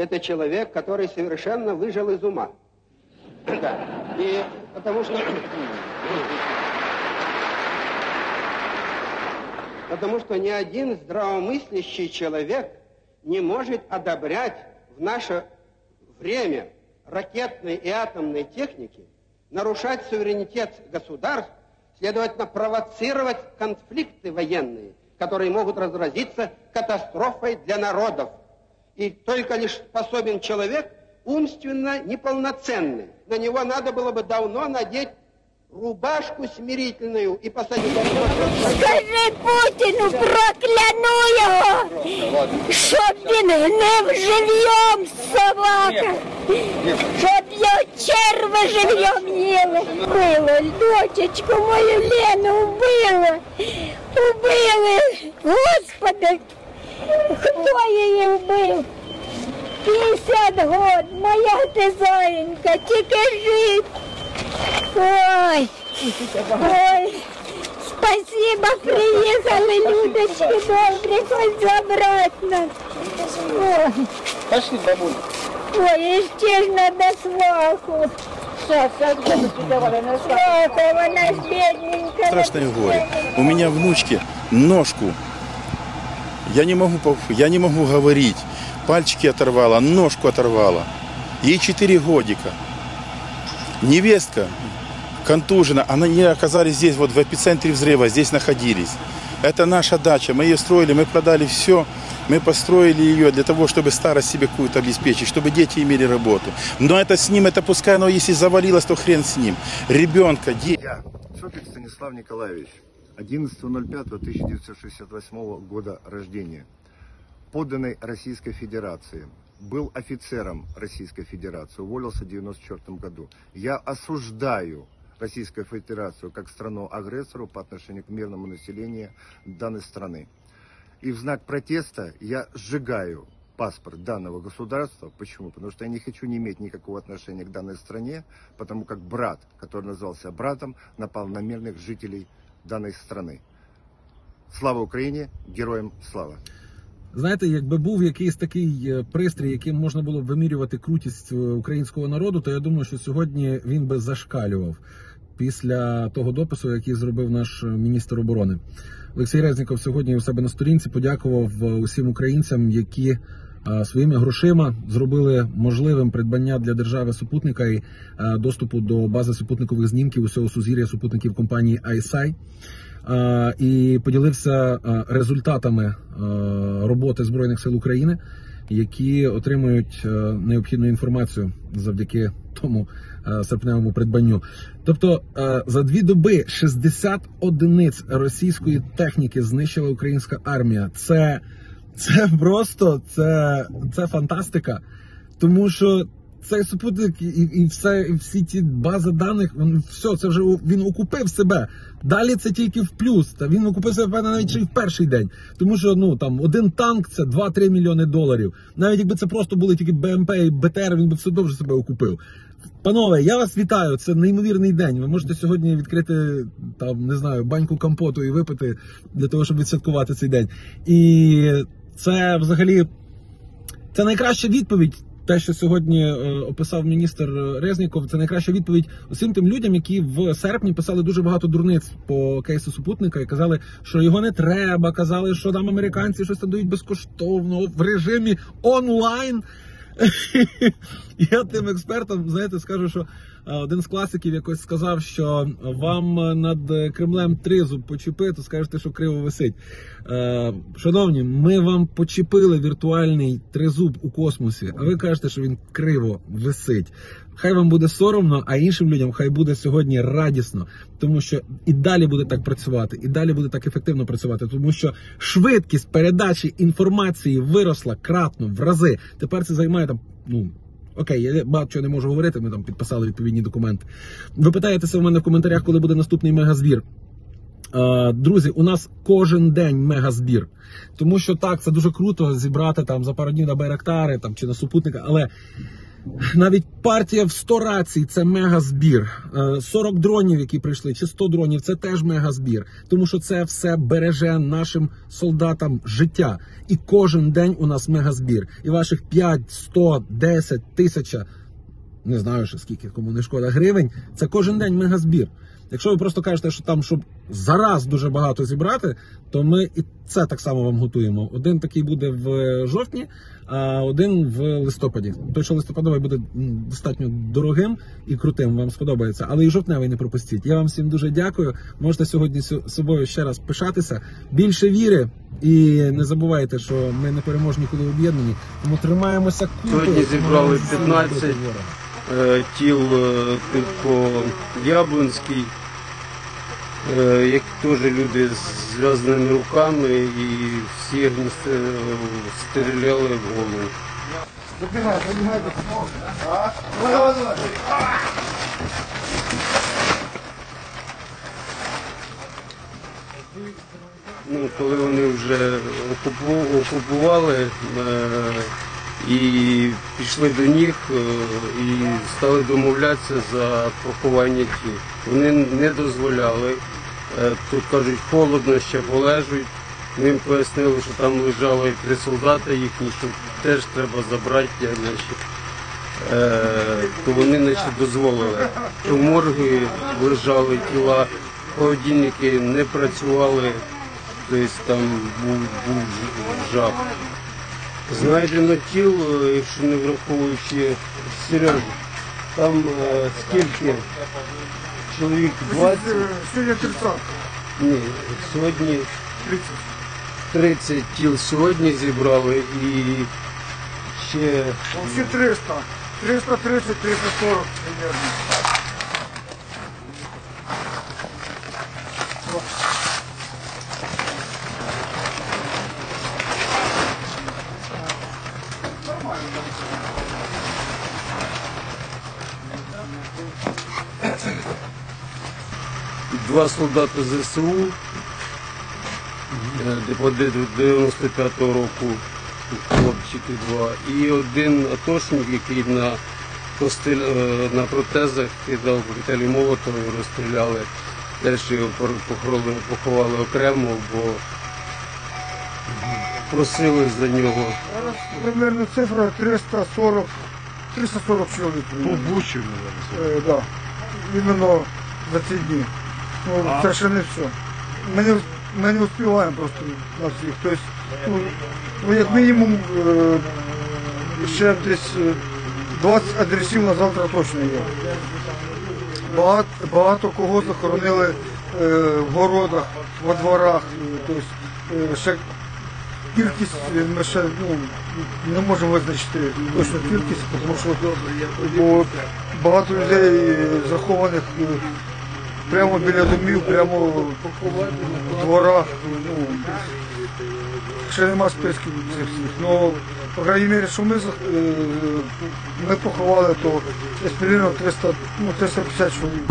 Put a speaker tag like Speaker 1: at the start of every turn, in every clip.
Speaker 1: это человек, который совершенно выжил из ума. Да. И потому что... Потому что ни один здравомыслящий человек не может одобрять в наше время ракетной и атомной техники, нарушать суверенитет государств, следовательно, провоцировать конфликты военные, которые могут разразиться катастрофой для народов. И только лишь способен человек умственно неполноценный. На него надо было бы давно надеть рубашку смирительную и посадить...
Speaker 2: Скажи Путіну, прокляну його, щоб він гнив живьом, собака, щоб його черви живьом їли. Вбило, дочечку мою Лену вбило, вбили, Господи, хто її вбив? 50 год, моя ти зоєнька, тільки жить. Ой, ой, спасибо, приїхали, людочки добрі, хоч забрати нас. Ой,
Speaker 3: Пошли, бабуль.
Speaker 2: ой, і ще ж надо сваху.
Speaker 3: Сейчас, сейчас, давай,
Speaker 2: Сваха, вона ж бідненька.
Speaker 4: страшное горе. У меня внучки ножку. я не могу, я не могу говорить. Пальчики оторвала, ножку оторвала. Ей 4 годика. Невестка контужена, не оказались здесь, вот в эпицентре взрыва, здесь находились. Это наша дача, мы ее строили, мы продали все, мы построили ее для того, чтобы старость себе какую-то обеспечить, чтобы дети имели работу. Но это с ним, это пускай оно, если завалилось, то хрен с ним. Ребенка, дети.
Speaker 5: Я, Сопик Станислав Николаевич, 11.05.1968 года рождения, подданный Российской Федерации, был офицером Российской Федерации, уволился в 1994 году. Я осуждаю Российскую Федерацию как страну-агрессору по отношению к мирному населению данной страны. И в знак протеста я сжигаю паспорт данного государства. Почему? Потому что я не хочу не иметь никакого отношения к данной стране, потому как брат, который назывался братом, напал на мирных жителей данной страны. Слава Україні! Героям слава!
Speaker 6: Знаєте, якби був якийсь такий е, пристрій, яким можна було б вимірювати крутість е, українського народу, то я думаю, що сьогодні він би зашкалював після того допису, який зробив наш е, міністр оборони. Олексій Резніков сьогодні у себе на сторінці подякував усім українцям, які своїми грошима зробили можливим придбання для держави супутника і е, доступу до бази супутникових знімків усього сузір'я супутників компанії ISI. Е, і поділився е, результатами е, роботи збройних сил України, які отримують е, необхідну інформацію завдяки тому е, серпневому придбанню. Тобто е, за дві доби 60 одиниць російської техніки знищила українська армія. Це, це просто це, це фантастика, тому що. Цей супутник і, і все, і всі ті бази даних, він все, це вже він окупив себе. Далі це тільки в плюс. Та він окупив себе навіть ще й в перший день. Тому що ну там один танк це 2-3 мільйони доларів. Навіть якби це просто були тільки БМП і БТР, він би все одно вже себе окупив. Панове, я вас вітаю. Це неймовірний день. Ви можете сьогодні відкрити там, не знаю, баньку компоту і випити для того, щоб відсвяткувати цей день. І це взагалі це найкраща відповідь. Те, що сьогодні е, описав міністр Резніков, це найкраща відповідь усім тим людям, які в серпні писали дуже багато дурниць по кейсу супутника і казали, що його не треба. Казали, що там американці щось там дають безкоштовно в режимі онлайн. Я тим експертам, знаєте, скажу, що е, один з класиків якось сказав, що вам над Кремлем тризуб почепити, скажете, що криво висить. Е, Шановні, ми вам почепили віртуальний тризуб у космосі, а ви кажете, що він криво висить. Хай вам буде соромно, а іншим людям хай буде сьогодні радісно, тому що і далі буде так працювати, і далі буде так ефективно працювати, тому що швидкість передачі інформації виросла кратно в рази. Тепер це займає там, ну. Окей, я багато чого не можу говорити. Ми там підписали відповідні документи. Ви питаєтеся в мене в коментарях, коли буде наступний мегазбір. Друзі, у нас кожен день мегазбір. Тому що так, це дуже круто зібрати там за пару днів на байрактари там чи на супутника, але Навіть партія в 100 рацій це мегазбір. Е, 40 дронів, які прийшли, чи 100 дронів, це теж мегазбір. Тому що це все береже нашим солдатам життя. І кожен день у нас мегазбір. І ваших 5, 100, 10, тисяча, не знаю ще скільки кому не шкода гривень. Це кожен день мегазбір. Якщо ви просто кажете, що там, щоб зараз дуже багато зібрати, то ми і це так само вам готуємо. Один такий буде в жовтні, а один в листопаді. Той, що листопадовий буде достатньо дорогим і крутим, вам сподобається, але і жовтневий не пропустіть. Я вам всім дуже дякую. Можете сьогодні собою ще раз пишатися. Більше віри і не забувайте, що ми не переможні, коли об'єднані. Тому тримаємося купи.
Speaker 7: Сьогодні зібрали
Speaker 6: тримаємося
Speaker 7: 15
Speaker 6: проти
Speaker 7: е, тіл е, типу Яблонський, е, як теж люди з зв'язаними руками і всі е, стріляли в голову. Ну, коли вони вже окупу- окупували е, і пішли до них е, і стали домовлятися за поховання тіл. Вони не дозволяли. Е, Тут кажуть, холодно, ще полежуть. Ми їм пояснили, що там лежали три солдати їхні, що теж треба забрати, значить. Е, то вони значить, дозволили. То морги лежали тіла, холодильники не працювали, тобто там був, був жах. Знайдено тіл, е, якщо не враховуючи Сережу, там е, скільки? Чоловік 20?
Speaker 3: Сьогодні 30.
Speaker 7: Ні, сьогодні 30 тіл сьогодні зібрали і ще
Speaker 3: Всі 300. 330, 340 примерно.
Speaker 7: Два солдати ЗСУ, е, деподит 95-го року, хлопчики два, і один атошник, який на, е, на протезах кидав коктейлі Молотова і розстріляли. Теж його поховали окремо, бо просили за нього.
Speaker 3: Зараз примерно цифра 340, 340 чоловік. По Бучі, е, да. Іменно за ці дні. Ну, ще не все. Ми не, ми не успіваємо просто на всіх. Тобто, ну, ну, як мінімум, е, ще десь е, 20 адресів на завтра точно є. Багато, багато кого захоронили е, в городах, во дворах. е, Тобто, е, ще кількість е, ми ще ну, не можемо визначити точну кількість, тому що бо багато людей е, захованих е, прямо біля домів, прямо в дворах. Ну, ще нема списків цих всіх. Ну, по крайній мірі, що ми, е, ми поховали, то десь мільйонів 300, ну, 350 чоловік.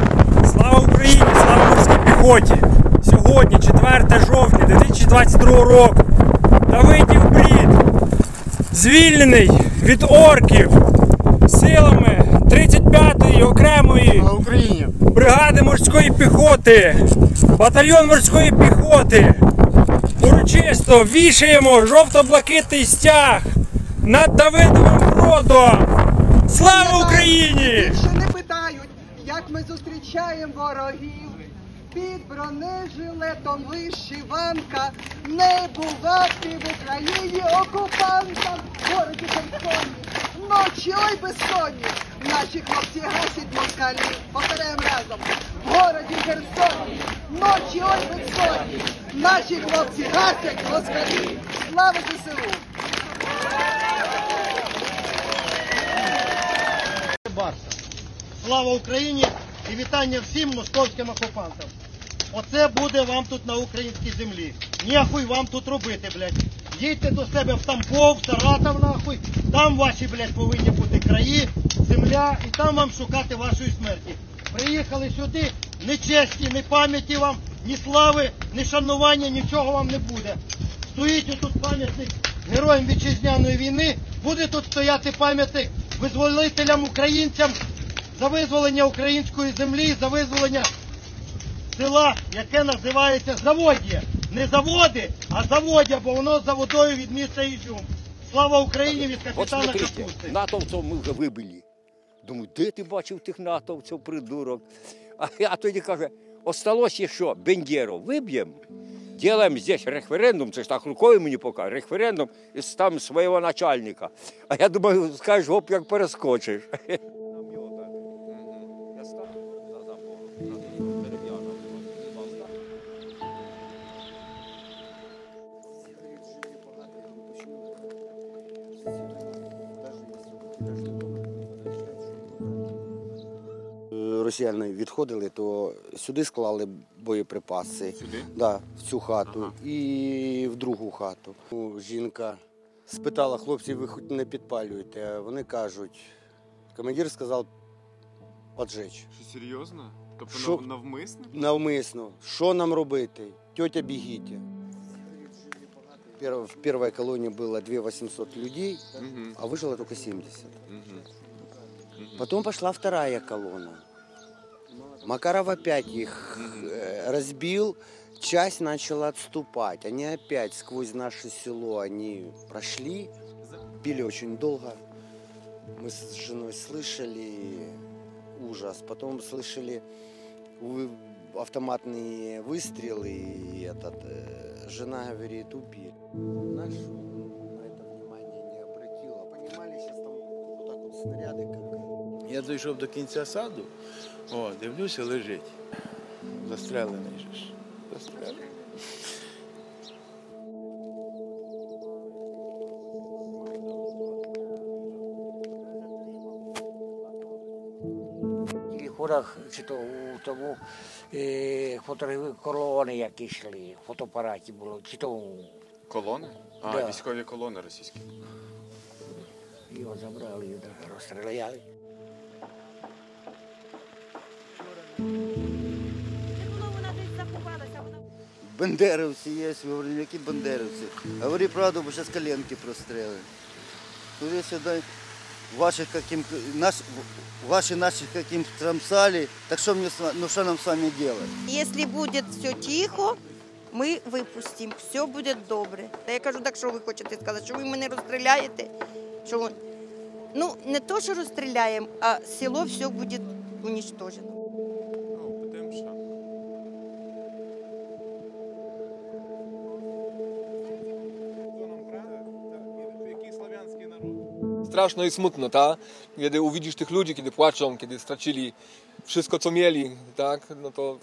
Speaker 8: Слава Україні! Слава морській піхоті! Сьогодні, 4 жовтня 2022 року, Давидів Брід звільнений від орків 35-ї окремої бригади морської піхоти, батальйон морської піхоти. Урочисто вішаємо жовто-блакитний стяг над Давидовим Бродом. Слава Україні!
Speaker 9: Більше не питають, як ми зустрічаємо ворогів. Під бронежилетом вишиванка, не бувати в Україні окупантам. В городі Херсоні, ночі ой безсонні. Наші хлопці гасять москалів. Повторяємо разом. В городі Херсоні, ночі ой безсонні. Наші хлопці гасять москалів. Слава ЗСУ!
Speaker 10: Слава Україні і вітання всім московським окупантам. Оце буде вам тут на українській землі. Ніхуй вам тут робити, блядь. Їдьте до себе в Тамбов, в Саратов, нахуй. Там ваші, блядь, повинні бути краї, земля, і там вам шукати вашої смерті. Приїхали сюди, ні честі, ні пам'яті вам, ні слави, ні шанування, нічого вам не буде. Стоїть тут пам'ятник героям вітчизняної війни, буде тут стояти пам'ятник визволителям українцям за визволення української землі, за визволення села, яке називається Заводія. Не заводи, а заводя, бо воно за водою від міста Ізюм. Слава Україні від
Speaker 11: От смотрите,
Speaker 10: Капусти.
Speaker 11: натовців ми вже вибили. Думаю, де ти бачив тих натовців, придурок? А, а тоді каже, осталось що, Бендєру виб'ємо, делаем здесь референдум, це ж так рукою мені покаже, референдум і там свого начальника. А я думаю, скажеш, гоп, як перескочиш.
Speaker 12: Росіяни відходили, то сюди склали боєприпаси. Сюди? Да, в цю хату і в другу хату. Ну, Жінка спитала хлопців, ви хоч не підпалюєте. Вони кажуть, командир сказав поджечь.
Speaker 13: Що серйозно? Тобто нав- навмисно?
Speaker 12: Навмисно. Що нам робити? Тетя, бігіть. В першій колонії було 2800 людей,
Speaker 13: Мгм.
Speaker 12: а вижило тільки 70.
Speaker 13: Мгм.
Speaker 12: Потом пошла вторая колонна. Макаров опять их э, разбил, часть начала отступать. Они опять сквозь наше село они прошли, били очень долго. Мы с женой слышали ужас, потом слышали автоматные выстрелы, и этот, э, жена говорит, убили. Наш на это внимание не обратила. Понимали, сейчас там вот так вот снаряды как
Speaker 4: Я дійшов до кінця саду, о, дивлюся, лежить. Застрелений же ж. Застрелений.
Speaker 14: Чи то у тому е, фотографії колони, які йшли, фотоапараті було, чи то
Speaker 13: Колони? А,
Speaker 14: Да.
Speaker 13: військові колони російські.
Speaker 14: його забрали, його розстріляли.
Speaker 12: Бандеровці є, говорю, які бандеровці? Говори правду, бо зараз коленки простріли. Туди сюди ваших каким, наш, ваши наших каким трамсали, так що, мне, ну, що нам з вами делать?
Speaker 15: Если будет все тихо, ми випустимо, все буде добре. Та я кажу, так що ви хочете сказати, що ви мене розстріляєте? Що... Ну, не то, що розстріляємо, а село все буде уничтожено.
Speaker 16: Straszno i smutno, tak? Kiedy uwidzisz tych ludzi, kiedy płaczą, kiedy stracili wszystko, co mieli, tak? No to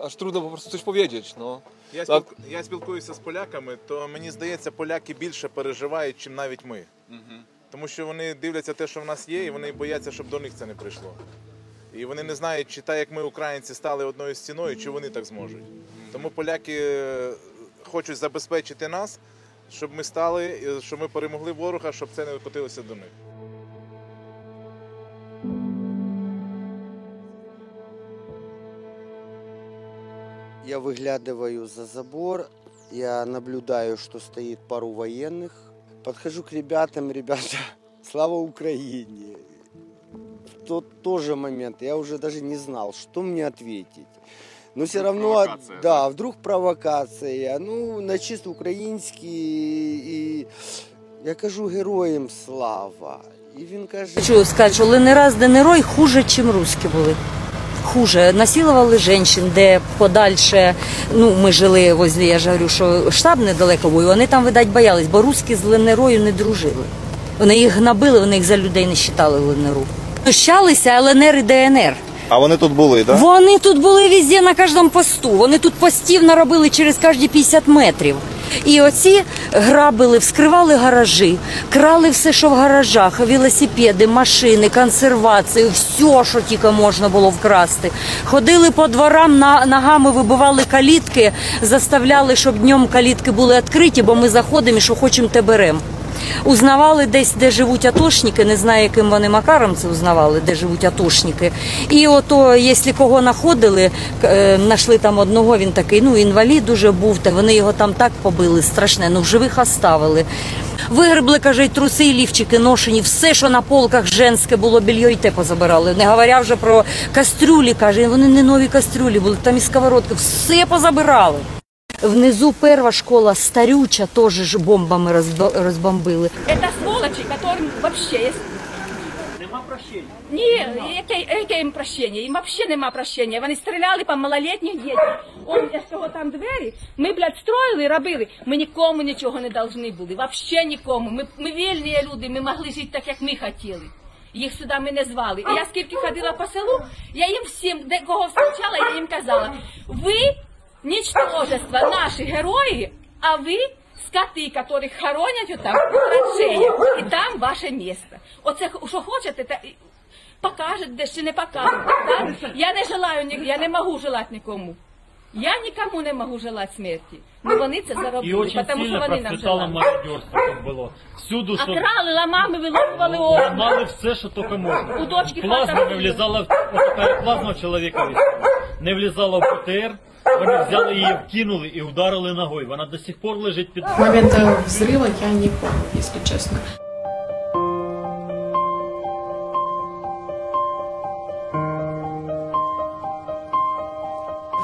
Speaker 16: aż trudno po prostu coś powiedzieć, no.
Speaker 4: Я, спілку... я спілкуюся з поляками, то мені здається, поляки більше переживають, чим навіть ми. Тому що вони дивляться те, що в нас є, і вони бояться, щоб до них це не прийшло. І вони не знають, чи так, як ми, українці, стали одною стіною, чи вони так зможуть. Тому поляки е, хочуть забезпечити нас, щоб ми стали, е, щоб ми перемогли ворога, щоб це не котилося до них.
Speaker 12: Я выглядываю за забор, я наблюдаю, что стоит пару военных. Подхожу к ребятам, ребята, слава Украине. В тот тоже момент я уже даже не знал, что мне ответить. Но все равно,
Speaker 13: провокация,
Speaker 12: да, вдруг провокация. Ну, на чисто український, і я кажу героям слава. І він каже,
Speaker 17: Хочу сказати, що Ленераз Денерой хуже, ніж русські були. Хуже. Насилували жінчин, де подальше, ну, ми жили возле, я ж говорю, що штаб недалеко був, і вони там, видать, боялись, бо русські з Ленерою не дружили. Вони їх гнобили, вони їх за людей не вважали Ленеру. Знущалися ЛНР і ДНР.
Speaker 18: А вони тут були, так?
Speaker 17: Вони тут були везде на кожному посту. Вони тут постів наробили через кожні 50 метрів. І оці грабили, вскривали гаражі, крали все, що в гаражах, велосипеди, машини, консервацію, все, що тільки можна було вкрасти. Ходили по дворам, на, ногами вибивали калітки, заставляли, щоб днем калітки були відкриті, бо ми заходимо і що хочемо, те беремо. Узнавали десь, де живуть атошники, не знаю, яким вони макаром це узнавали, де живуть атошники. І ото, якщо кого знаходили, е, знайшли там одного, він такий, ну, інвалід уже був, та вони його там так побили, страшне, ну в живих оставили. Вигребли, каже, труси, лівчики ношені, все, що на полках женське було, більйо і те позабирали. Не говоря вже про кастрюлі, каже, вони не нові кастрюлі були, там і сковородки, все позабирали. Внизу перша школа старюча, теж ж бомбами розб- розбомбили.
Speaker 18: Это сволочи, которым вообще есть.
Speaker 8: Нема прощення.
Speaker 18: Ні, яке, яке їм прощення? Їм взагалі нема прощення. Вони стріляли по малолітніх дітях. Он з цього там двері. Ми, блядь, строїли, робили. Ми нікому нічого не должны були. Вообще нікому. Ми, ми вільні люди, ми могли жити так, як ми хотіли. Їх сюди ми не звали. І я скільки ходила по селу, я їм всім, де кого зустрічала, я їм казала, ви нічтожество, наші герої, а ви скоти, яких хоронять отам траншеях. І там ваше місце. Оце що хочете, та і покажете, де ще не покажете. Так? Я не желаю, я не можу желати нікому. Я нікому не можу желати смерті. Ну вони це заробили, тому що вони нам желали.
Speaker 8: мародерство там було. Всюду,
Speaker 18: А
Speaker 8: що
Speaker 18: крали, ламами, вилопували окна.
Speaker 8: ламали все, що тільки можна.
Speaker 18: У дочки
Speaker 8: Плазма не влізала в плазма чоловіка. Не влізала в ПТР. Вони взяли її, вкинули і вдарили ногою. Вона до сих пор лежить під
Speaker 19: Момента взрыва я не помню, если честно.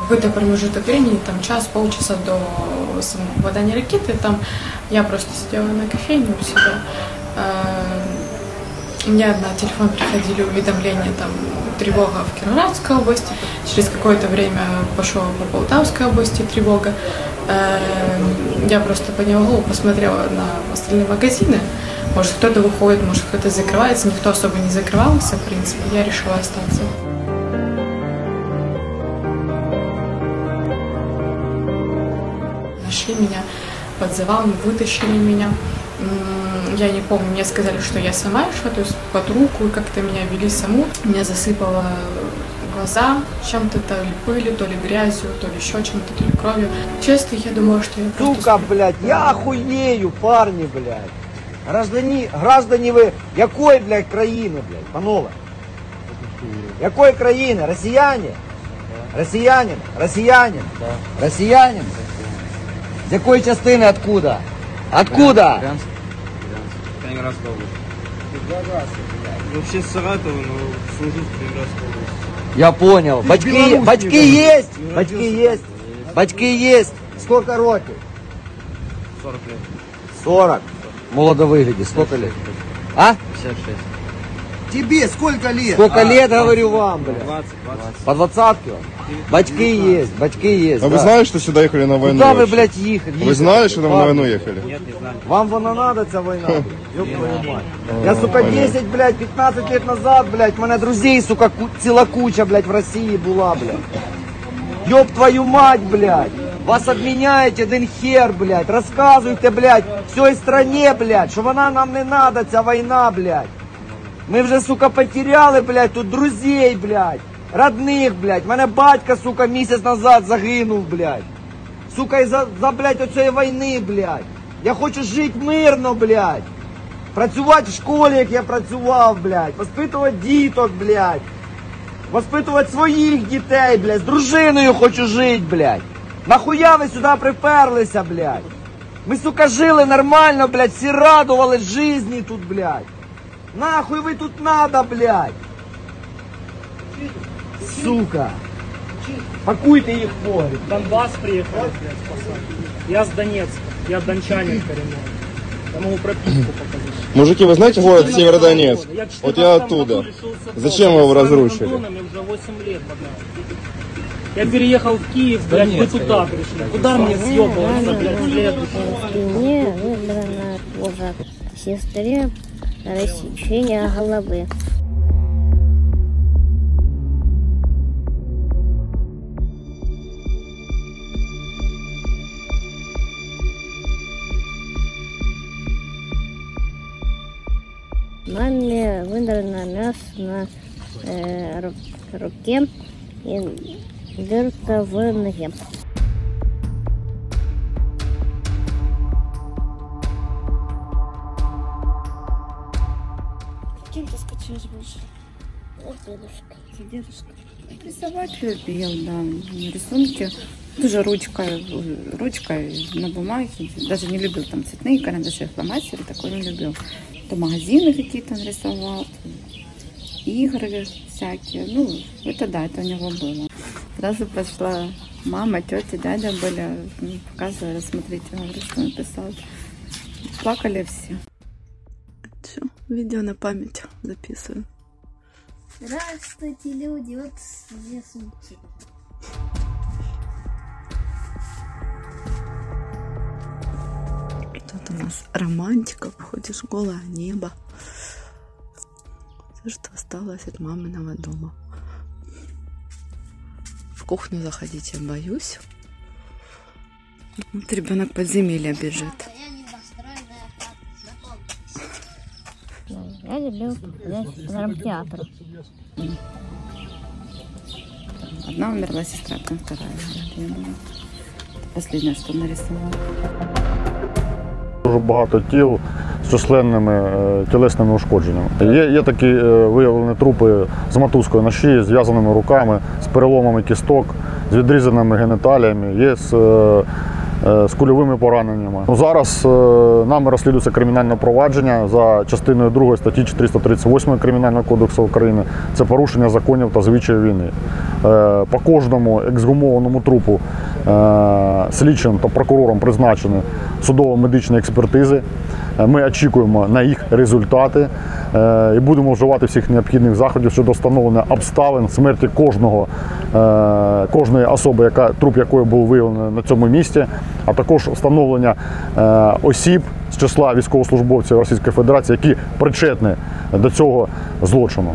Speaker 19: Какой-то промежуток времени, там час, полчаса до самого попадания ракеты, там я просто сидела на кофейне у себя. Э, Мне на телефон приходили уведомления, там, тревога в Кировоградской области. Через какое-то время пошел по Полтавской области тревога. Э, Я просто подняла голову, посмотрела на остальные магазины. Может, кто-то выходит, может, кто-то закрывается. Никто особо не закрывался, в принципе. Я решила остаться. Нашли меня под завалом, вытащили меня. М, Я не помню, мне сказали, что я сама шла, то есть под руку, и как-то меня вели саму. Меня засыпало глаза чем-то, то ли пылью, то ли грязью, то ли еще чем-то, то ли кровью. Честно, я думала, что я просто...
Speaker 20: Сука, блядь, я охуею, парни, блядь. Граждані, граждані ви якої, блядь, країни, блядь, панове? Якої країни? Росіяне? Росіянин? Росіянин? Росіянин? З якої частини, откуда? Откуда?
Speaker 21: Калининградская область. Вообще с Саратова, но служу в Калининградской области.
Speaker 20: Я понял.
Speaker 21: Ти
Speaker 20: Батьки,
Speaker 21: Білорусь
Speaker 20: батьки
Speaker 21: не
Speaker 20: есть?
Speaker 21: знаєш.
Speaker 20: Батьки есть? Батьки есть? Сколько років?
Speaker 21: 40 лет.
Speaker 20: 40. Молодо выглядит. Сколько лет? А?
Speaker 21: 56.
Speaker 20: Тебе сколько лет? Сколько лет, говорю вам, блядь?
Speaker 21: 20, 20.
Speaker 20: По двадцатке? Батьки есть, батьки есть.
Speaker 22: А вы
Speaker 20: да.
Speaker 22: знали, что сюда ехали на войну?
Speaker 20: Куда вы,
Speaker 22: вообще?
Speaker 20: блядь, ехали?
Speaker 22: Вы знали, что там на войну ехали?
Speaker 21: Нет, не знаю.
Speaker 20: Вам вона надо, ця війна? Ёб твою мать. Я, сука, 10, блядь, 15 лет назад, блядь, мене друзей, сука, ку- ціла куча, блядь, в Росії була, блядь. Ёб твою мать, блядь. Вас обміняють один хер, блядь. Розказуйте, блядь, всій стране, блядь, що вона нам не надо, ця війна, блядь. Ми вже, сука, потеряли, блядь, тут друзей, блядь. Родних, блядь. Мене батька, сука, місяць назад загинув, блядь. Сука, із-за, за, блядь, оцієї війни, блядь. Я хочу жити мирно, блядь. Працювати в школі, як я працював, блядь. Воспитувати діток, блядь. Воспитувати своїх дітей, блядь. З дружиною хочу жити, блядь. Нахуя ви сюди приперлися, блядь? Ми, сука, жили нормально, блядь, всі радувались житті тут, блядь. Нахуй ви тут надо, блядь? Сука. Пакуйте їх в погріб.
Speaker 8: Донбасс приехал, блядь, спасать. Я с Донецка, я дончанин коренной. Я могу прописку показать.
Speaker 22: Мужики, вы знаете город Северодонецк? Вот я оттуда. Зачем вы его разрушили?
Speaker 8: Мне уже 8 лет. Я переехал в Киев, блядь, вы туда пришли. Куда мне съебываться, блядь, следующий?
Speaker 23: Мне выбрана поза сестре рассечение головы. Маме выдрано мясо на э, ру- руке и дырка в ноге. Дедушка.
Speaker 24: За дедушкой. Рисовать любил, да. Рисунки
Speaker 25: Тоже ручкой, ручкой на бумаге. Даже не любил там цветные карандаши, фломастеры, такой не любил. То магазины какие-то он рисовал, то игры всякие. Ну, это да, это у него было. Сразу пошла мама, тетя, дядя были, ну, показывали, смотрите, говорю, что он писал. Плакали все. Все, видео на память записываю.
Speaker 23: Здравствуйте, люди. Вот я сумку.
Speaker 25: Тут у нас романтика, выходишь голое небо. Все, что осталось от маминого дома. В кухню заходить я боюсь. Вот ребенок подземелья бежит.
Speaker 23: Я люблю ходить в драмтеатр.
Speaker 25: Одна умерла сестра, там вторая. Это последнее, что нарисовала.
Speaker 26: Дуже багато тіл з численними е, тілесними ушкодженнями. Є, є такі е, виявлені трупи з мотузкою на шиї, зв'язаними руками, з переломами кісток, з відрізаними геніталіями, є з, е, з кульовими пораненнями. Ну, Зараз е, нами розслідується кримінальне провадження за частиною 2 статті 438 Кримінального кодексу України. Це порушення законів та звичаїв війни. Е, По кожному ексгумованому трупу е, слідчим та прокурором призначені судово-медичні експертизи. Е, Ми очікуємо на їх результати е, і будемо вживати всіх необхідних заходів щодо встановлення обставин смерті кожного, е, кожної особи, яка, труп якої був виявлений на цьому місці, а також встановлення осіб з числа військовослужбовців Російської Федерації, які причетні до цього злочину.